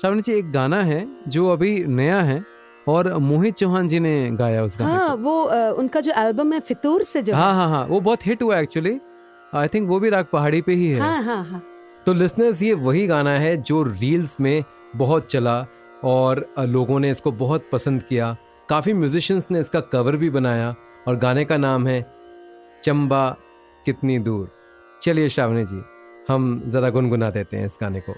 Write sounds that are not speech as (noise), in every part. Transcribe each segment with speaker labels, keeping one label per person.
Speaker 1: श्रावणी जी एक गाना है जो अभी नया है और मोहित चौहान जी ने गाया उस गाने
Speaker 2: हाँ
Speaker 1: को।
Speaker 2: वो अ, उनका जो एल्बम है फितूर से जो
Speaker 1: हाँ हाँ हाँ वो बहुत हिट हुआ एक्चुअली आई थिंक वो भी राग पहाड़ी पे ही है।
Speaker 2: हाँ हाँ हाँ।
Speaker 1: तो लिसनर्स ये वही गाना है जो रील्स में बहुत चला और लोगों ने इसको बहुत पसंद किया। काफ़ी म्यूजिशियंस ने इसका कवर भी बनाया और गाने का नाम है चंबा कितनी दूर। चलिए श्रावणी जी हम ज़रा गुनगुना देते हैं इस गाने को।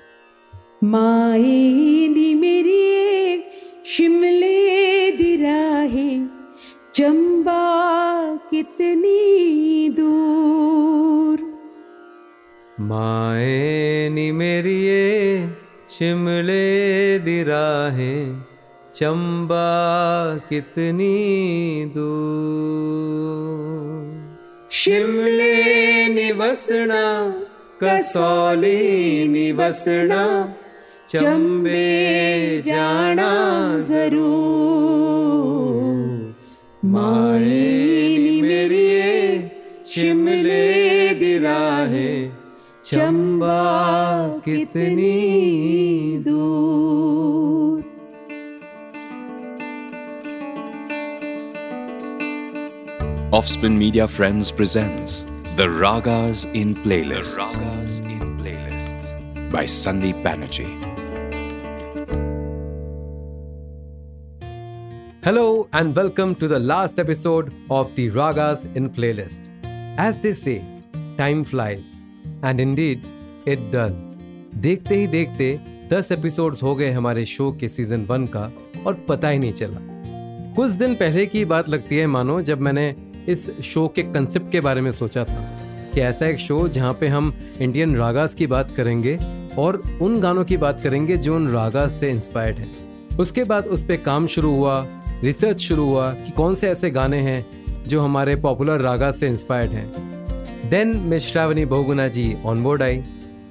Speaker 2: माए नी मेरी शिमले दी राहें चंबा कितनी दूर?
Speaker 1: माए नी मेरिए शिमले दी राहें चंबा कितनी दूर? शिमले निवसना कसौली निवसना चंबे जाना ज़रूर माए नी शिमले दी राहें चंबा कितनी दूर
Speaker 3: Offspin Media Friends presents The Ragas in Playlists. Ragas in Playlists by Sandeep Banerjee.
Speaker 1: Hello and welcome to the last episode of the Ragas in Playlist. As they say, time flies. And indeed, it does. देखते ही देखते 10 episodes हो गए हमारे show के season one का और पता ही नहीं चला कुछ दिन पहले की बात लगती है मानो जब मैंने इस शो के कंसेप्ट के बारे में सोचा था कि ऐसा एक शो जहाँ पे हम इंडियन रागास की बात करेंगे और उन गानों की बात करेंगे जो उन रागास से इंस्पायर्ड हैं उसके बाद उस पर काम शुरू हुआ रिसर्च शुरू हुआ कि कौन से ऐसे गाने हैं जो हमारे पॉपुलर रागा से इंस्पायर्ड हैं। Then miss Shravani Bahuguna ji on board आई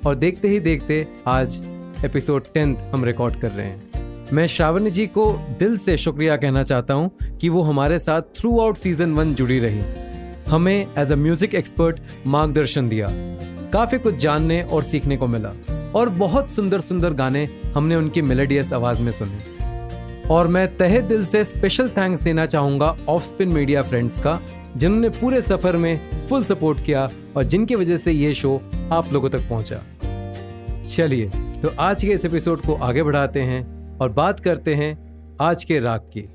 Speaker 1: और देखते ही देखते आज एपिसोड टेंथ हम रिकॉर्ड कर रहे हैं। मैं श्रावणी जी को दिल से शुक्रिया कहना चाहता हूँ कि वो हमारे साथ थ्रू आउट सीज़न वन जुड़ी रही। हमें एज अ म्यूज़िक एक्सपर्ट मार्गदर्शन दिया। काफ़ी कुछ जानने और सीखने को मिला और बहुत सुंदर सुंदर गाने हमने उनकी मेलेडियस आवाज़ में सुने। और मैं तहे दिल से स्पेशल थैंक्स देना चाहूँगा ऑफ़ स्पिन मीडिया फ्रेंड्स का, जिन्होंने पूरे सफ़र में फुल सपोर्ट किया और जिनकी वजह से ये शो आप लोगों तक पहुँचा। चलिए तो आज के इस एपिसोड को आगे बढ़ाते हैं और बात करते हैं आज के राग की।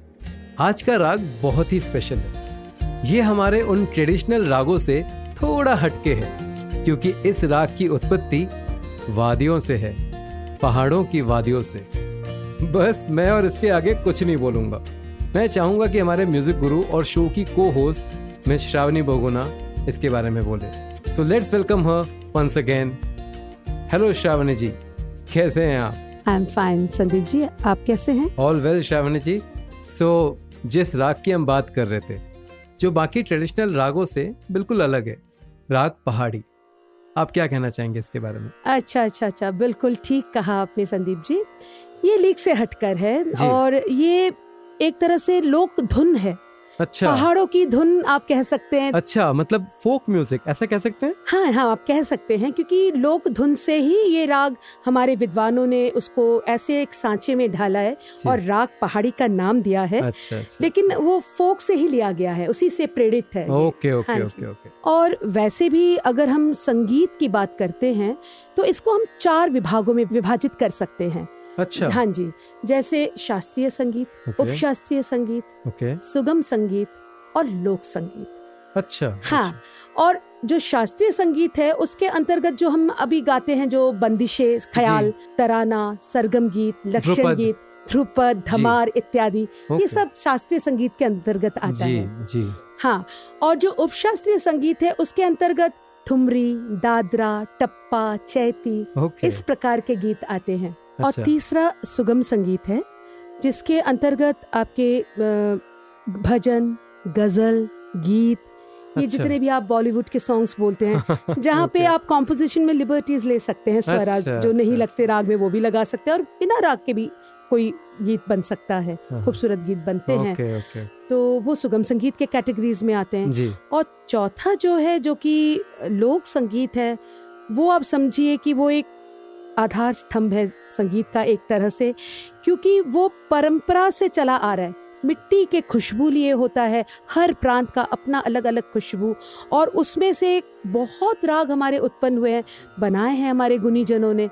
Speaker 1: आज का राग बहुत ही स्पेशल है। ये हमारे उन ट्रेडिशनल रागों से थोड़ा हटके है, क्योंकि इस राग की उत्पत्ति वादियों से है, पहाड़ों की वादियों से। बस मैं और इसके आगे कुछ नहीं बोलूँगा। मैं चाहूँगा कि हमारे म्यूज़िक गुरु और शो की को होस्ट मिस श्रावणी बोगुना इसके बारे में बोले। So let's welcome her once again hello Shravani ji कैसे हैं आप?
Speaker 2: I am fine Sandeep ji आप कैसे हैं?
Speaker 1: All well Shravani ji so so, जिस राग की हम बात कर रहे थे जो बाकी ट्रेडिशनल रागों से बिल्कुल अलग है राग पहाड़ी। आप क्या कहना चाहेंगे इसके बारे में?
Speaker 2: अच्छा अच्छा अच्छा बिल्कुल ठीक कहा आपने संदीप जी ये लीक से हटकर है और ये एक तरह से लोक धुन है।
Speaker 1: अच्छा।
Speaker 2: पहाड़ों की धुन आप कह सकते हैं।
Speaker 1: अच्छा मतलब फोक म्यूज़िक ऐसा कह सकते हैं?
Speaker 2: हाँ हाँ आप कह सकते हैं क्योंकि लोक धुन से ही ये राग हमारे विद्वानों ने उसको ऐसे एक सांचे में ढाला है और राग पहाड़ी का नाम दिया है।
Speaker 1: अच्छा अच्छा।
Speaker 2: लेकिन वो फोक से ही लिया गया है उसी से प्रेरित है
Speaker 1: ओके ओके
Speaker 2: हाँ।
Speaker 1: Okay okay.
Speaker 2: और वैसे भी अगर हम संगीत की बात करते हैं तो इसको हम चार विभागों में विभाजित कर सकते हैं।
Speaker 1: अच्छा।
Speaker 2: हाँ जी जैसे शास्त्रीय संगीत
Speaker 1: ओके।
Speaker 2: उपशास्त्रीय संगीत
Speaker 1: ओके।
Speaker 2: सुगम संगीत और लोक संगीत।
Speaker 1: अच्छा
Speaker 2: हाँ अच्छा। और जो शास्त्रीय संगीत है उसके अंतर्गत जो हम अभी गाते हैं जो बंदिशे ख्याल तराना सरगम गीत लक्षण गीत ध्रुपद धमार इत्यादि। ये सब शास्त्रीय संगीत के अंतर्गत आता
Speaker 1: जी
Speaker 2: है।
Speaker 1: जी।
Speaker 2: हाँ और जो उपशास्त्रीय संगीत है उसके अंतर्गत ठुमरी दादरा टप्पा चैती इस प्रकार के गीत आते हैं।
Speaker 1: अच्छा।
Speaker 2: और तीसरा सुगम संगीत है जिसके अंतर्गत आपके भजन गज़ल गीत ये
Speaker 1: अच्छा।
Speaker 2: जितने भी आप बॉलीवुड के सॉन्ग्स बोलते हैं (laughs) जहाँ पे आप कॉम्पोजिशन में लिबर्टीज ले सकते हैं स्वराज
Speaker 1: अच्छा,
Speaker 2: जो नहीं
Speaker 1: अच्छा,
Speaker 2: लगते राग में वो भी लगा सकते हैं और बिना राग के भी कोई गीत बन सकता है
Speaker 1: हाँ।
Speaker 2: खूबसूरत गीत बनते हैं
Speaker 1: ओके ओके
Speaker 2: तो वो सुगम संगीत के कैटेगरीज में आते हैं और चौथा जो है जो कि लोक संगीत है वो आप समझिए कि वो एक आधार स्तंभ है संगीत का एक तरह से, क्योंकि वो परंपरा से चला आ रहा है। मिट्टी के खुशबू लिए होता है, हर प्रांत का अपना अलग अलग खुशबू, और उसमें से बहुत राग हमारे उत्पन्न हुए हैं, बनाए हैं हमारे गुनीजनों ने।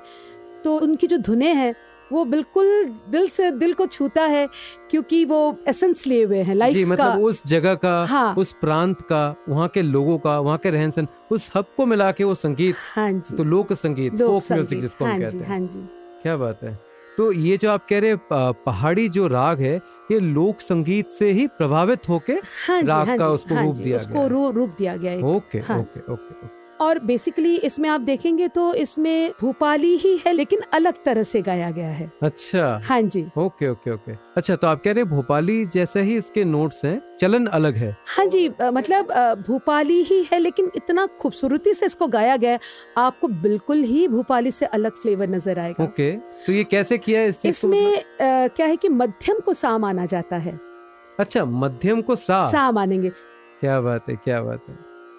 Speaker 2: तो उनकी जो धुनें हैं वो बिल्कुल दिल से दिल को छूता है क्योंकि वो एसेंस लिए हुए हैं लाइफ
Speaker 1: जी
Speaker 2: का।
Speaker 1: मतलब उस जगह का
Speaker 2: हाँ।
Speaker 1: उस प्रांत का वहाँ के लोगों का वहाँ के रहन सहन उस हब को मिला के वो संगीत
Speaker 2: हाँ जी।
Speaker 1: तो लोक संगीत
Speaker 2: लोक
Speaker 1: फोक म्यूज़िक जिसको
Speaker 2: हाँ
Speaker 1: हम कहते हैं।
Speaker 2: हाँ जी।
Speaker 1: क्या बात है। तो ये जो आप कह रहे हैं पहाड़ी जो राग है ये लोक संगीत से ही प्रभावित होके
Speaker 2: हाँ
Speaker 1: राग
Speaker 2: हाँ
Speaker 1: का उसको
Speaker 2: हाँ
Speaker 1: रूप दिया
Speaker 2: उसको
Speaker 1: गया
Speaker 2: रूप दिया गया हाँ।
Speaker 1: Okay okay okay.
Speaker 2: और बेसिकली इसमें आप देखेंगे तो इसमें भोपाली ही है लेकिन अलग तरह से गाया गया है।
Speaker 1: अच्छा।
Speaker 2: हाँ जी।
Speaker 1: Okay okay okay. अच्छा तो आप कह रहे भोपाली जैसे ही इसके नोट्स हैं चलन अलग है।
Speaker 2: हाँ जी मतलब भोपाली ही है लेकिन इतना खूबसूरती से इसको गाया गया है आपको बिल्कुल ही भोपाली से अलग फ्लेवर नज़र आएगा।
Speaker 1: ओके तो ये कैसे किया है इस
Speaker 2: इसमें? क्या है कि मध्यम को सा माना जाता है।
Speaker 1: अच्छा मध्यम को सा?
Speaker 2: सा मानेंगे।
Speaker 1: क्या बात है क्या बात है।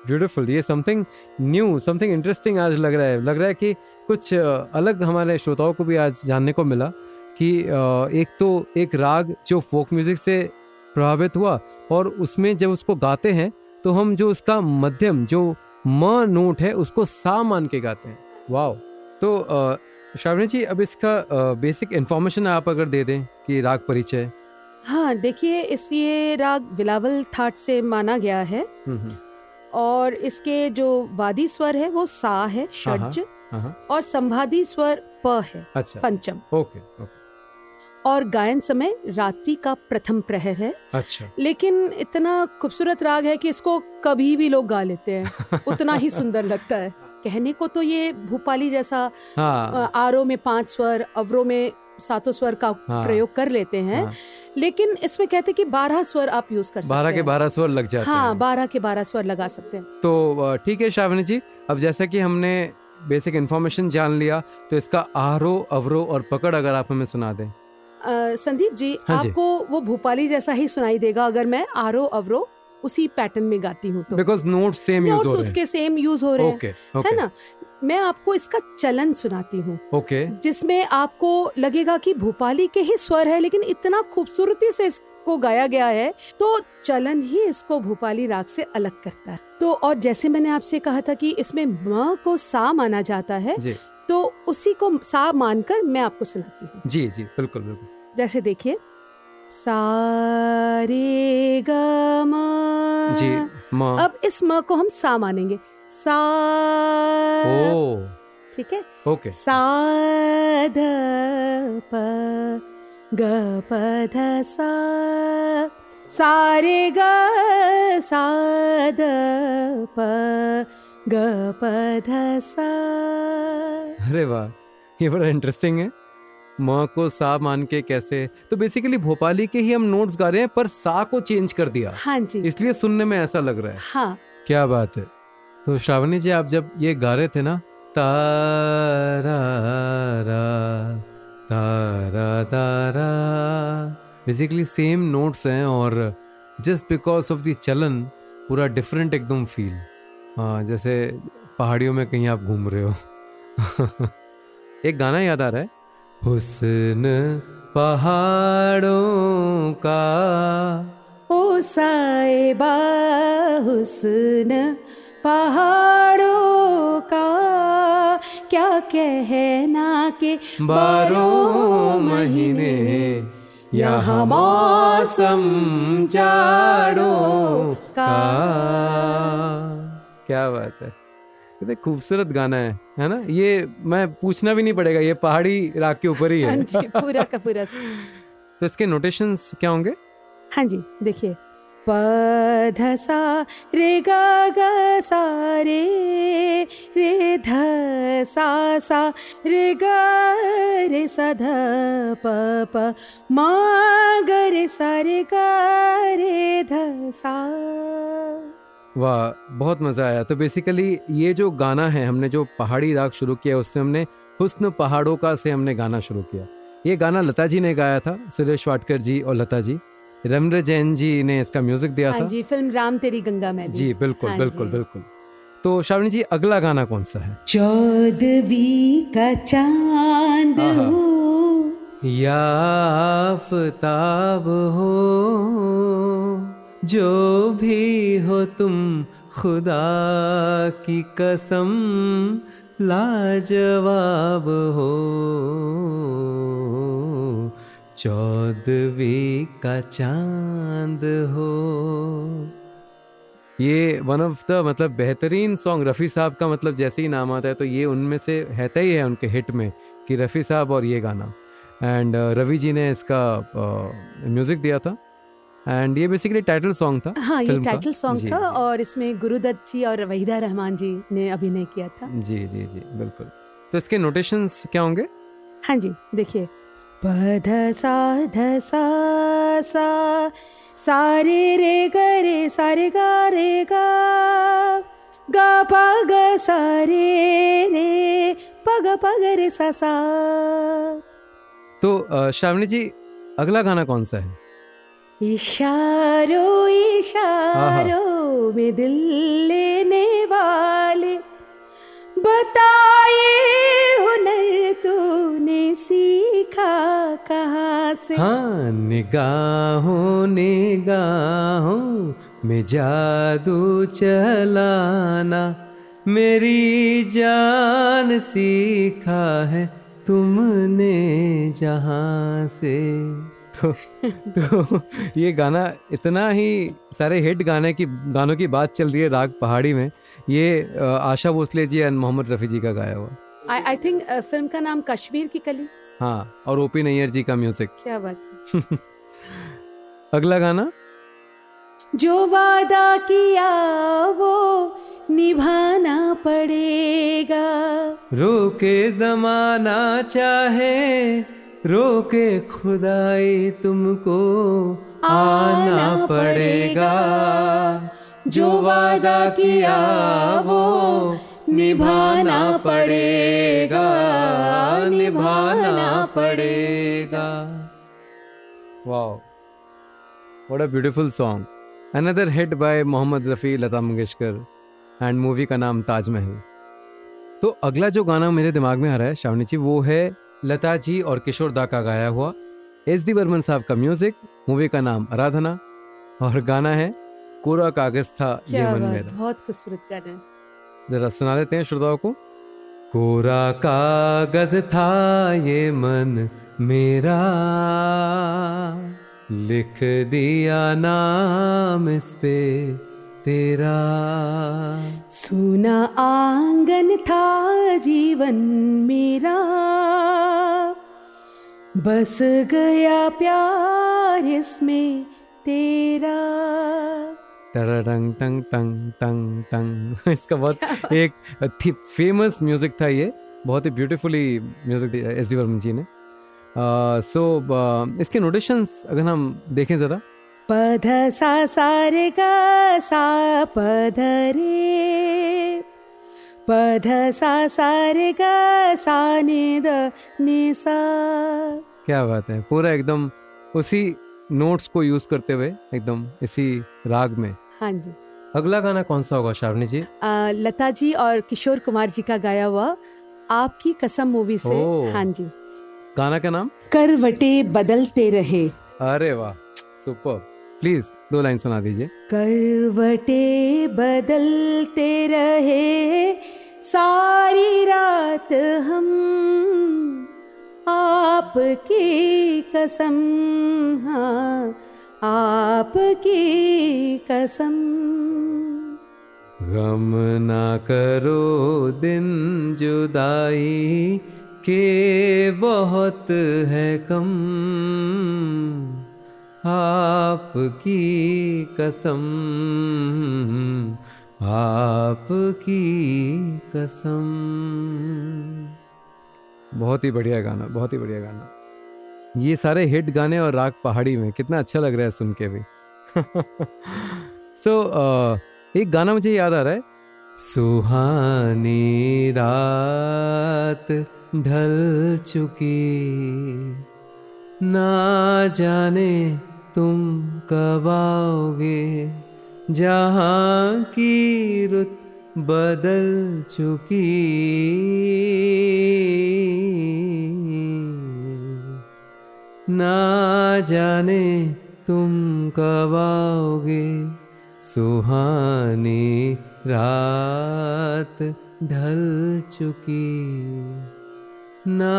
Speaker 1: ब्यूटीफुल ये समथिंग न्यू समथिंग इंटरेस्टिंग आज लग रहा है। लग रहा है कि कुछ अलग हमारे श्रोताओं को भी आज जानने को मिला कि एक तो एक राग जो फोक म्यूज़िक से प्रभावित हुआ और उसमें जब उसको गाते हैं तो हम जो उसका मध्यम जो म नोट है उसको सा मान के गाते हैं। वाओ। तो श्रावणी जी अब इसका बेसिक इन्फॉर्मेशन आप अगर दे दें कि राग परिचय।
Speaker 2: हाँ देखिए इस ये राग विलावल थाट से माना गया है।
Speaker 1: हम्म, हम्म,
Speaker 2: और इसके जो वादी स्वर है वो सा है षड्ज
Speaker 1: हाँ हाँ।
Speaker 2: और संवादी स्वर प है
Speaker 1: अच्छा।
Speaker 2: पंचम।
Speaker 1: Okay okay.
Speaker 2: और गायन समय रात्रि का प्रथम प्रहर है।
Speaker 1: अच्छा।
Speaker 2: लेकिन इतना खूबसूरत राग है कि इसको कभी भी लोग गा लेते हैं। (laughs) उतना ही सुंदर लगता है। कहने को तो ये भूपाली जैसा
Speaker 1: हाँ।
Speaker 2: आरो में पाँच स्वर अवरों में सातों स्वर का
Speaker 1: हाँ।
Speaker 2: प्रयोग कर लेते हैं।
Speaker 1: हाँ।
Speaker 2: लेकिन इसमें कहते हैं कि बारह स्वर आप यूज़ कर सकते
Speaker 1: बारह के बारह स्वर लग जाते
Speaker 2: हाँ
Speaker 1: हैं।
Speaker 2: बारह के बारह स्वर लगा सकते हैं।
Speaker 1: तो ठीक है श्रावणी जी अब जैसा कि हमने बेसिक इन्फॉर्मेशन जान लिया तो इसका आरो अवरो और पकड़ अगर आप हमें सुना दें।
Speaker 2: संदीप जी
Speaker 1: हाँ
Speaker 2: आपको जी। वो भोपाली जैसा ही सुनाई देगा अगर मैं आरो अवरो उसी पैटर्न में गाती हूँ तो।
Speaker 1: बिकॉज़ नोट सेम यूज़ हो रहे
Speaker 2: उसके सेम यूज़ हो रहे हैं। है ना? मैं आपको इसका चलन सुनाती हूँ।
Speaker 1: ओके।
Speaker 2: जिसमें आपको लगेगा कि भोपाली के ही स्वर है लेकिन इतना खूबसूरती से इसको गाया गया है तो चलन ही इसको भोपाली राग से अलग करता है। तो और जैसे मैंने आपसे कहा था कि इसमें म को सा माना जाता है
Speaker 1: जी।
Speaker 2: तो उसी को सा मानकर मैं आपको सुनाती हूँ।
Speaker 1: जी जी बिल्कुल बिल्कुल।
Speaker 2: जैसे देखिए सा रे ग
Speaker 1: जी म।
Speaker 2: अब इस म को हम सा मानेंगे। सा ठीक है?
Speaker 1: ओके।
Speaker 2: सा ध प ग प ध सा। रे ग सा ध प ग प ध सा।
Speaker 1: अरे वाह ये बड़ा इंटरेस्टिंग है। म को सा मान के कैसे? तो बेसिकली भोपाली के ही हम नोट्स गा रहे हैं पर सा को चेंज कर दिया।
Speaker 2: हाँ जी।
Speaker 1: इसलिए सुनने में ऐसा लग रहा है।
Speaker 2: हाँ।
Speaker 1: क्या बात है। तो श्रावणी जी, आप जब ये गा रहे थे ना, तारा, रा, तारा तारा बेसिकली सेम नोट्स हैं और जस्ट बिकॉज़ ऑफ़ द चलन, पूरा डिफरेंट एकदम फील हाँ जैसे पहाड़ियों में कहीं आप घूम रहे हो। (laughs) एक गाना याद आ रहा है। हुस्न पहाड़ों का,
Speaker 2: ओ साहिबा, हुस्न पहाड़ों का क्या कहना के
Speaker 1: बारह महीने यहाँ मौसम जाड़ों का। क्या बात है। कितने खूबसूरत गाना है है ना? ये मैं पूछना भी नहीं पड़ेगा ये पहाड़ी राग के ऊपर ही
Speaker 2: हाँ।
Speaker 1: है
Speaker 2: पूरा का पूरा। (laughs)
Speaker 1: तो इसके नोटेशंस क्या होंगे?
Speaker 2: हाँ जी देखिए प ध सा रे ग ग, सा, रे रे, ध, सा सा, रे, ग, रे, सा, ध, प प, म, ग, रे, सा, रे, ग, रे, ध, सा।
Speaker 1: वाह, बहुत मज़ा आया। तो बेसिकली ये जो गाना है, हमने जो पहाड़ी राग शुरू किया, उससे हमने हुस्न पहाड़ों का से हमने गाना शुरू किया। ये गाना लता जी ने गाया था, सुरेश वाटकर जी और लता जी। रमर जैन जी ने इसका म्यूज़िक दिया
Speaker 2: हाँ
Speaker 1: था।
Speaker 2: जी फ़िल्म राम तेरी गंगा में
Speaker 1: जी बिल्कुल
Speaker 2: हाँ
Speaker 1: बिल्कुल
Speaker 2: जी।
Speaker 1: बिल्कुल। तो श्रावणी जी अगला गाना कौन सा है?
Speaker 2: चौदवी का चाँद हो।
Speaker 1: या आफताब हो। जो भी हो तुम खुदा की कसम लाजवाब हो। चौदवी का चाँद हो। ये वन ऑफ़ द मतलब बेहतरीन सॉन्ग रफ़ी साहब का मतलब जैसे ही नाम आता है तो ये उनमें से रहता ही है उनके हिट में कि रफ़ी साहब और ये गाना। एंड रवि जी ने इसका म्यूज़िक दिया था। एंड ये बेसिकली टाइटल सॉन्ग था
Speaker 2: हाँ ये टाइटल सॉन्ग था
Speaker 1: जी।
Speaker 2: और इसमें गुरुदत्त जी और वहीदा रहमान जी ने अभिनय किया था।
Speaker 1: जी जी जी बिल्कुल। तो इसके नोटेशंस क्या होंगे?
Speaker 2: हाँ जी देखिए। प ध सा ध सा सा। सारे रे ग रे सारे गा रे गा। गा प ग सा रे रे प ग रे सा सा।
Speaker 1: तो श्रावणी जी अगला गाना कौन सा है?
Speaker 2: इशारो इशारो में दिल लेने वाले। बताए हुनर तूने कहाँ से।
Speaker 1: हाँ निगाहों निगाहों में जादू चलाना। मेरी जान सीखा है तुमने जहाँ से। तो तो ये गाना इतना ही सारे हिट गाने की गानों की बात चल रही है राग पहाड़ी में। ये आशा भोसले जी एंड मोहम्मद रफ़ी जी का गाया हुआ।
Speaker 2: आई थिंक फ़िल्म का नाम कश्मीर की कली।
Speaker 1: हाँ और ओपी नैयर जी का म्यूज़िक
Speaker 2: क्या बात है। (laughs)
Speaker 1: अगला गाना?
Speaker 2: जो वादा किया वो निभाना पड़ेगा।
Speaker 1: रोके जमाना चाहे रोके खुदाई तुमको आना पड़ेगा। जो वादा किया वो निभाना पड़ेगा निभाना पड़ेगा। Wow What a beautiful song. Another hit by Mohammed Rafi Lata Mangeshkar and movie का नाम ताजमहल तो अगला जो गाना मेरे दिमाग में आ रहा है श्रावणी जी वो है लता जी और किशोर दा का गाया हुआ एस डी बर्मन साहब का म्यूज़िक मूवी का नाम आराधना और गाना है कोरा कागज़ था ये मन मेरा।
Speaker 2: बहुत खूबसूरत गाना है।
Speaker 1: जरा सुना देते हैं श्रोताओं को। कोरा कागज़ था ये मन मेरा, लिख दिया नाम इस पे तेरा।
Speaker 2: सुना आँगन था जीवन मेरा, बस गया प्यार इसमें तेरा।
Speaker 1: तरंग टंग टंग टंग टंग (laughs) इसका बहुत एक फ़ेमस म्यूज़िक था ये। बहुत ही beautifully music S D Burman ji ने। सो इसके नोटेशंस अगर हम देखें ज़रा।
Speaker 2: पध सा सा रे गा सा पध रे। पध सा सा रे गा सा ने द ने सा।
Speaker 1: क्या बात है पूरा एकदम उसी नोट्स को यूज़ करते हुए एकदम इसी राग में।
Speaker 2: हाँ जी।
Speaker 1: अगला गाना कौन सा होगा शावनी जी?
Speaker 2: आ, लता जी और किशोर कुमार जी का गाया हुआ आपकी कसम मूवी से। हाँ जी।
Speaker 1: गाना का नाम?
Speaker 2: करवटे बदलते रहे।
Speaker 1: अरे वाह सुपर। प्लीज़ दो लाइन सुना दीजिए।
Speaker 2: करवटे बदलते रहे सारी रात हम आपकी कसम। हाँ आपकी कसम।
Speaker 1: गम ना करो दिन जुदाई के बहुत है कम। आपकी कसम आपकी कसम। बहुत ही बढ़िया गाना बहुत ही बढ़िया गाना। ये सारे हिट गाने और राग पहाड़ी में कितना अच्छा लग रहा है सुन के भी। सो so, uh, एक गाना मुझे याद आ रहा है। सुहानी रात ढल चुकी ना जाने तुम कब आओगे जहाँ की रुत बदल चुकी। ना जाने तुम कब आओगे। सुहानी रात ढल चुकी। ना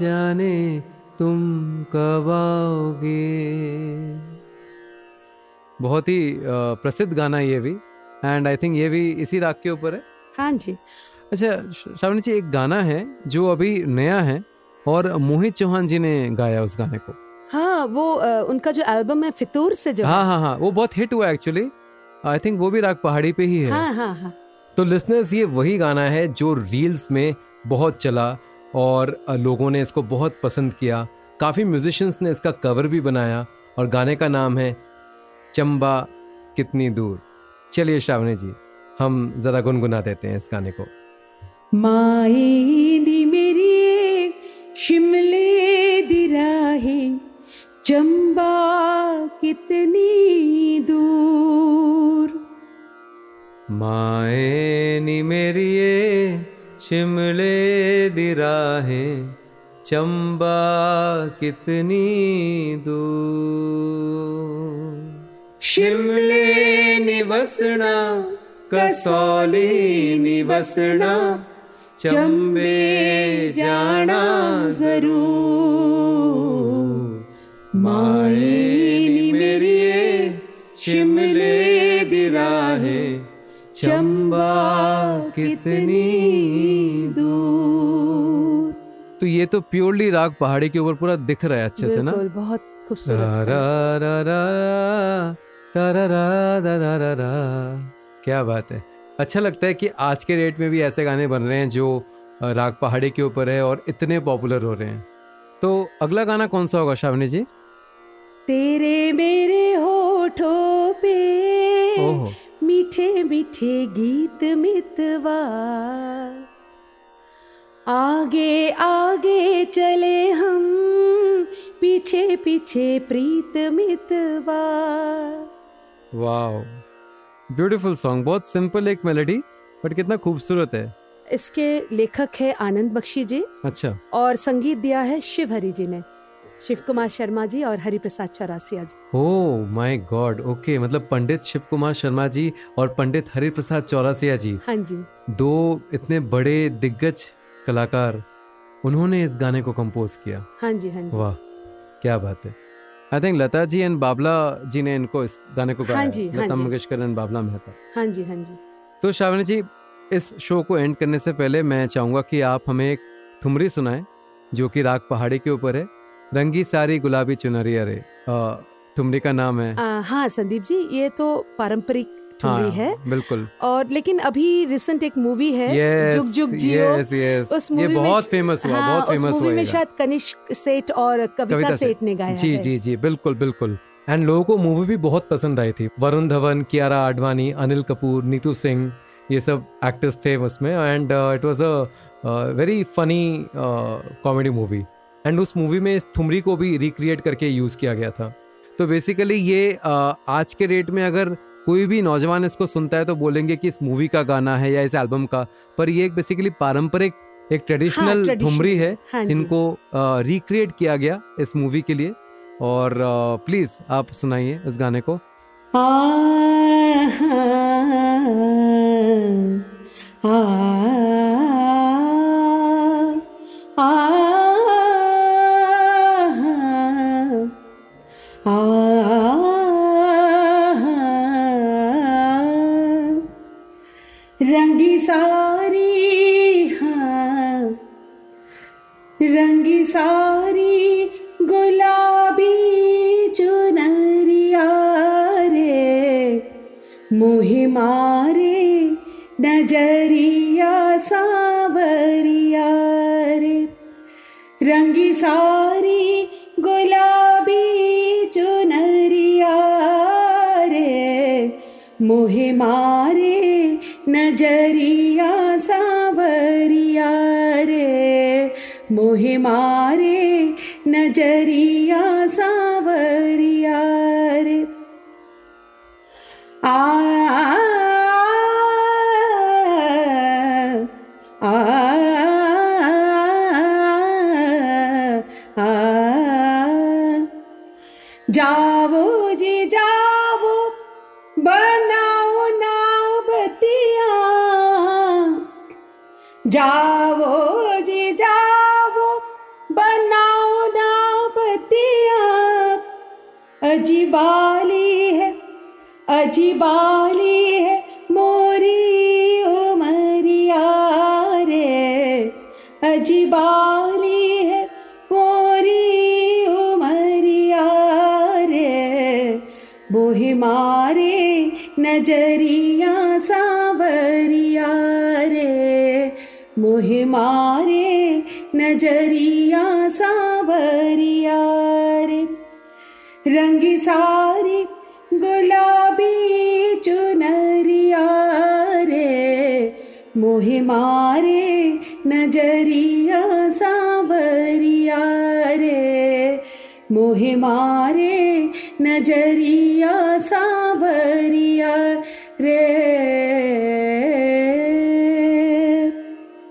Speaker 1: जाने तुम कब आओगे। बहुत ही प्रसिद्ध गाना ये भी एंड आई थिंक ये भी इसी राग के ऊपर है।
Speaker 2: हाँ जी।
Speaker 1: अच्छा श्रावणी जी एक गाना है जो अभी नया है और मोहित चौहान जी ने गाया उस गाने को।
Speaker 2: हाँ वो अ, उनका जो एल्बम है फितूर से जो
Speaker 1: हाँ हाँ हाँ वो बहुत हिट हुआ एक्चुअली आई थिंक वो भी राग पहाड़ी पे ही
Speaker 2: है।
Speaker 1: है
Speaker 2: हाँ हाँ।
Speaker 1: तो लिसनर्स ये वही गाना है जो रील्स में बहुत चला और लोगों ने इसको बहुत पसंद किया। काफ़ी म्यूजिशियंस ने इसका कवर भी बनाया और गाने का नाम है चंबा कितनी दूर। चलिए श्रावणी जी हम ज़रा गुनगुना देते हैं इस गाने को।
Speaker 2: मेरी शिमले दी राहें चंबा कितनी दूर?
Speaker 1: माए नी मेरिए शिमले दी राहें चंबा कितनी दूर? शिमले निवसना कसौली निवसना चंबे जाना ज़रूर माए मेरी शिमले दिरा राहें चंबा कितनी
Speaker 2: दूर
Speaker 1: तो ये तो प्योरली राग पहाड़ी के ऊपर पूरा दिख रहा है अच्छे से ना
Speaker 2: बहुत खूबसूरत
Speaker 1: रा रा रा रा रा रा रा रा। क्या बात है अच्छा लगता है कि आज के डेट में भी ऐसे गाने बन रहे हैं जो राग पहाड़ी के ऊपर है और इतने पॉपुलर हो रहे हैं। तो अगला गाना कौन सा होगा श्रावणी जी?
Speaker 2: तेरे मेरे होठों पे मीठे मीठे गीत मितवा। आगे आगे चले हम पीछे पीछे प्रीत मितवा।
Speaker 1: वाओ। ब्यूटीफुल सॉन्ग बहुत सिंपल एक मेलोडी बट कितना खूबसूरत है।
Speaker 2: इसके लेखक है आनंद बख्शी जी।
Speaker 1: अच्छा।
Speaker 2: और संगीत दिया है शिव हरि जी ने। शिव कुमार शर्मा जी और Hari Prasad Chaurasia ji.
Speaker 1: Oh my god okay मतलब पंडित शिव कुमार शर्मा जी और पंडित हरि प्रसाद चौरासिया जी।
Speaker 2: हाँ जी।
Speaker 1: दो इतने बड़े दिग्गज कलाकार उन्होंने इस गाने को कंपोज किया।
Speaker 2: हाँ जी हाँ जी।
Speaker 1: वाह क्या बात है। I think Lata ji and Babla ji ने इनको इस गाने को गाया
Speaker 2: हाँ
Speaker 1: है।
Speaker 2: जी, हाँ
Speaker 1: लता
Speaker 2: जी।
Speaker 1: मंगेशकर एंड बाबला मेहता
Speaker 2: हाँ। जी हाँ जी।
Speaker 1: तो श्रावणी जी इस शो को एंड करने से पहले मैं चाहूँगा कि आप हमें एक ठुमरी सुनाएँ जो कि राग पहाड़ी के ऊपर है। रंगी सारी गुलाबी चुनरिया रे। ठुमरी का नाम है।
Speaker 2: आ, हाँ संदीप जी ये तो पारंपरिक ठुमरी है।
Speaker 1: बिल्कुल।
Speaker 2: और लेकिन अभी रिसेंट एक मूवी है
Speaker 1: यस
Speaker 2: जुग जुग जियो।
Speaker 1: यस यस
Speaker 2: उस मूवी में
Speaker 1: बहुत फ़ेमस हुआ
Speaker 2: हाँ,
Speaker 1: बहुत फ़ेमस हुआ
Speaker 2: में शायद कनिष्क सेठ और कविता,
Speaker 1: कविता सेठ।
Speaker 2: सेठ ने गाया
Speaker 1: जी जी जी बिल्कुल बिल्कुल। एंड लोगों को मूवी भी बहुत पसंद आई थी। वरुण धवन कियारा आडवाणी अनिल कपूर नीतू सिंह ये सब एक्टर्स थे उसमें। And it was a very funny comedy movie and उस मूवी में इस ठुमरी को भी रिक्रिएट करके यूज़ किया गया था। तो बेसिकली ये uh, आज के डेट में अगर कोई भी नौजवान इसको सुनता है तो बोलेंगे कि इस मूवी का गाना है या इस एल्बम का। पर ये एक बेसिकली पारंपरिक एक ट्रेडिशनल
Speaker 2: traditional,
Speaker 1: ठुमरी है
Speaker 2: हाँ।
Speaker 1: जिनको रिक्रिएट किया गया इस मूवी के लिए। और प्लीज़ आप सुनाइए उस गाने को।
Speaker 2: आ, आ, आ, आ, आ, आ, सारी गुलाबी चुनरिया रे। मोहे मारे नजरिया सावरिया रे। रंगी सारी गुलाबी चुनरिया रे। मोहे मारे मोहे मारे नज़रिया सावरिया रे आ, जाओ जी जाओ बनाओ नाव बतिया जाओ अजीबाली है अजीबाली है, मोरी उमरिया रे। अजीबाली है, मोरी उमरिया रे। बोहे मारे नज़रिया सावरिया रे। मोहे मारे नज़रिया सावरिया रंगी सारी गुलाबी चुनरिया रे, मोहे मारे नज़रिया सावरिया रे, मोहे मारे नज़रिया सावरिया रे।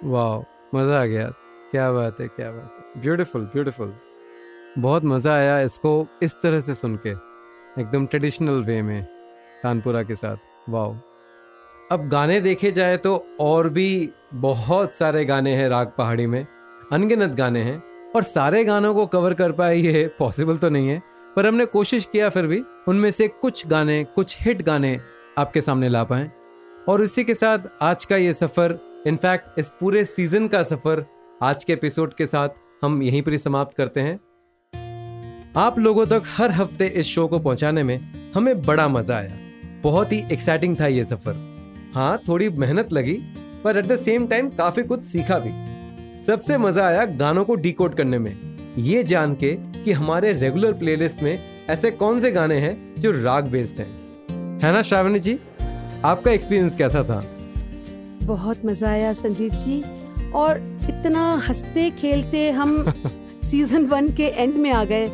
Speaker 1: वाह मज़ा आ गया। क्या बात है, क्या बात है। ब्यूटीफुल ब्यूटीफुल बहुत मज़ा आया इसको इस तरह से सुन के, एकदम ट्रेडिशनल वे में, तानपुरा के साथ। वाओ अब गाने देखे जाए तो और भी बहुत सारे गाने हैं राग पहाड़ी में। अनगिनत गाने हैं और सारे गानों को कवर कर पाए ये पॉसिबल तो नहीं है, पर हमने कोशिश किया फिर भी उनमें से कुछ गाने, कुछ हिट गाने आपके सामने ला पाए। और उसी के साथ आज का ये सफ़र इनफैक्ट इस पूरे सीज़न का सफ़र आज के एपिसोड के साथ हम यहीं पर ही समाप्त करते हैं। आप लोगों तक हर हफ़्ते इस शो को पहुँचाने में हमें बड़ा मज़ा आया। बहुत ही एक्साइटिंग था ये सफ़र। हाँ थोड़ी मेहनत लगी पर एट द सेम टाइम काफ़ी कुछ सीखा भी। सबसे मज़ा आया गानों को डिकोड करने में। ये जान के कि हमारे रेगुलर प्लेलिस्ट में ऐसे कौन से गाने हैं जो राग बेस्ड हैं। है ना श्रावणी जी? आपका एक्सपीरियंस कैसा था?
Speaker 2: बहुत मज़ा आया संदीप जी। और इतना हँसते खेलते हम (laughs) सीज़न वन के एंड में आ गए।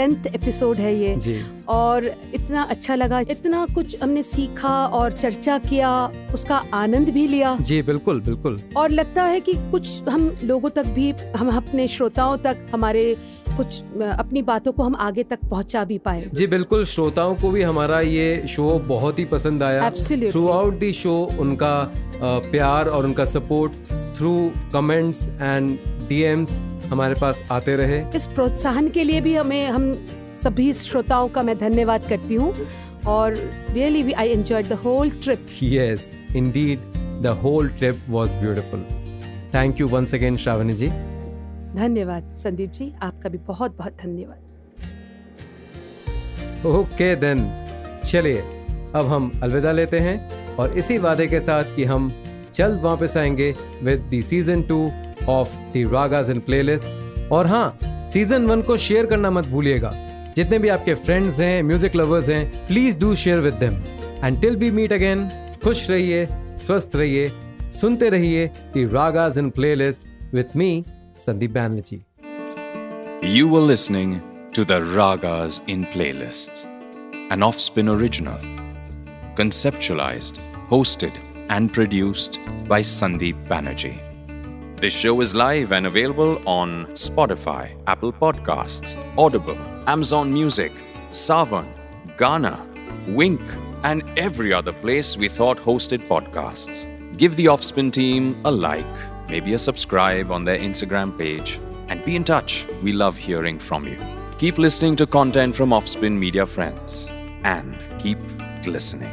Speaker 2: टेंथ एपिसोड है ये।
Speaker 1: जी।
Speaker 2: और इतना अच्छा लगा इतना कुछ हमने सीखा और चर्चा किया उसका आनंद भी लिया।
Speaker 1: जी बिल्कुल बिल्कुल।
Speaker 2: और लगता है कि कुछ हम लोगों तक भी हम अपने श्रोताओं तक हमारे कुछ अपनी बातों को हम आगे तक पहुँचा भी पाए।
Speaker 1: जी बिल्कुल श्रोताओं को भी हमारा ये शो बहुत ही पसंद आया। थ्रू आउट दी शो उनका प्यार और उनका support through comments and DMs हमारे पास आते रहे।
Speaker 2: इस प्रोत्साहन के लिए भी हमें हम सभी श्रोताओं का मैं धन्यवाद करती हूँ। और really we I enjoyed the whole trip
Speaker 1: yes indeed the whole trip was beautiful thank you once again Shravani ji
Speaker 2: धन्यवाद संदीप जी। आपका भी बहुत बहुत धन्यवाद।
Speaker 1: ओके देन चलिए अब हम अलविदा लेते हैं और इसी वादे के साथ कि हम जल्द वापस आएँगे with the season two of the ragas in playlist और हाँ सीज़न वन को शेयर करना मत भूलिएगा। जितने भी आपके फ्रेंड्स हैं म्यूज़िक लवर्स हैं please do share with them and till we meet again खुश रहिए स्वस्थ रहिए सुनते रहिए the ragas in playlist with me Sandeep Banerjee
Speaker 3: You were listening to the Ragas in Playlists, an Offspin original, conceptualized, hosted, and produced by Sandeep Banerjee. This show is live and available on Spotify, Apple Podcasts, Audible, Amazon Music, Savan, Ghana, Wink, and every other place we thought hosted podcasts. Give the Offspin team a like, maybe a subscribe on their Instagram page, and be in touch. We love hearing from you. Keep listening to content from Offspin Media Friends and keep listening.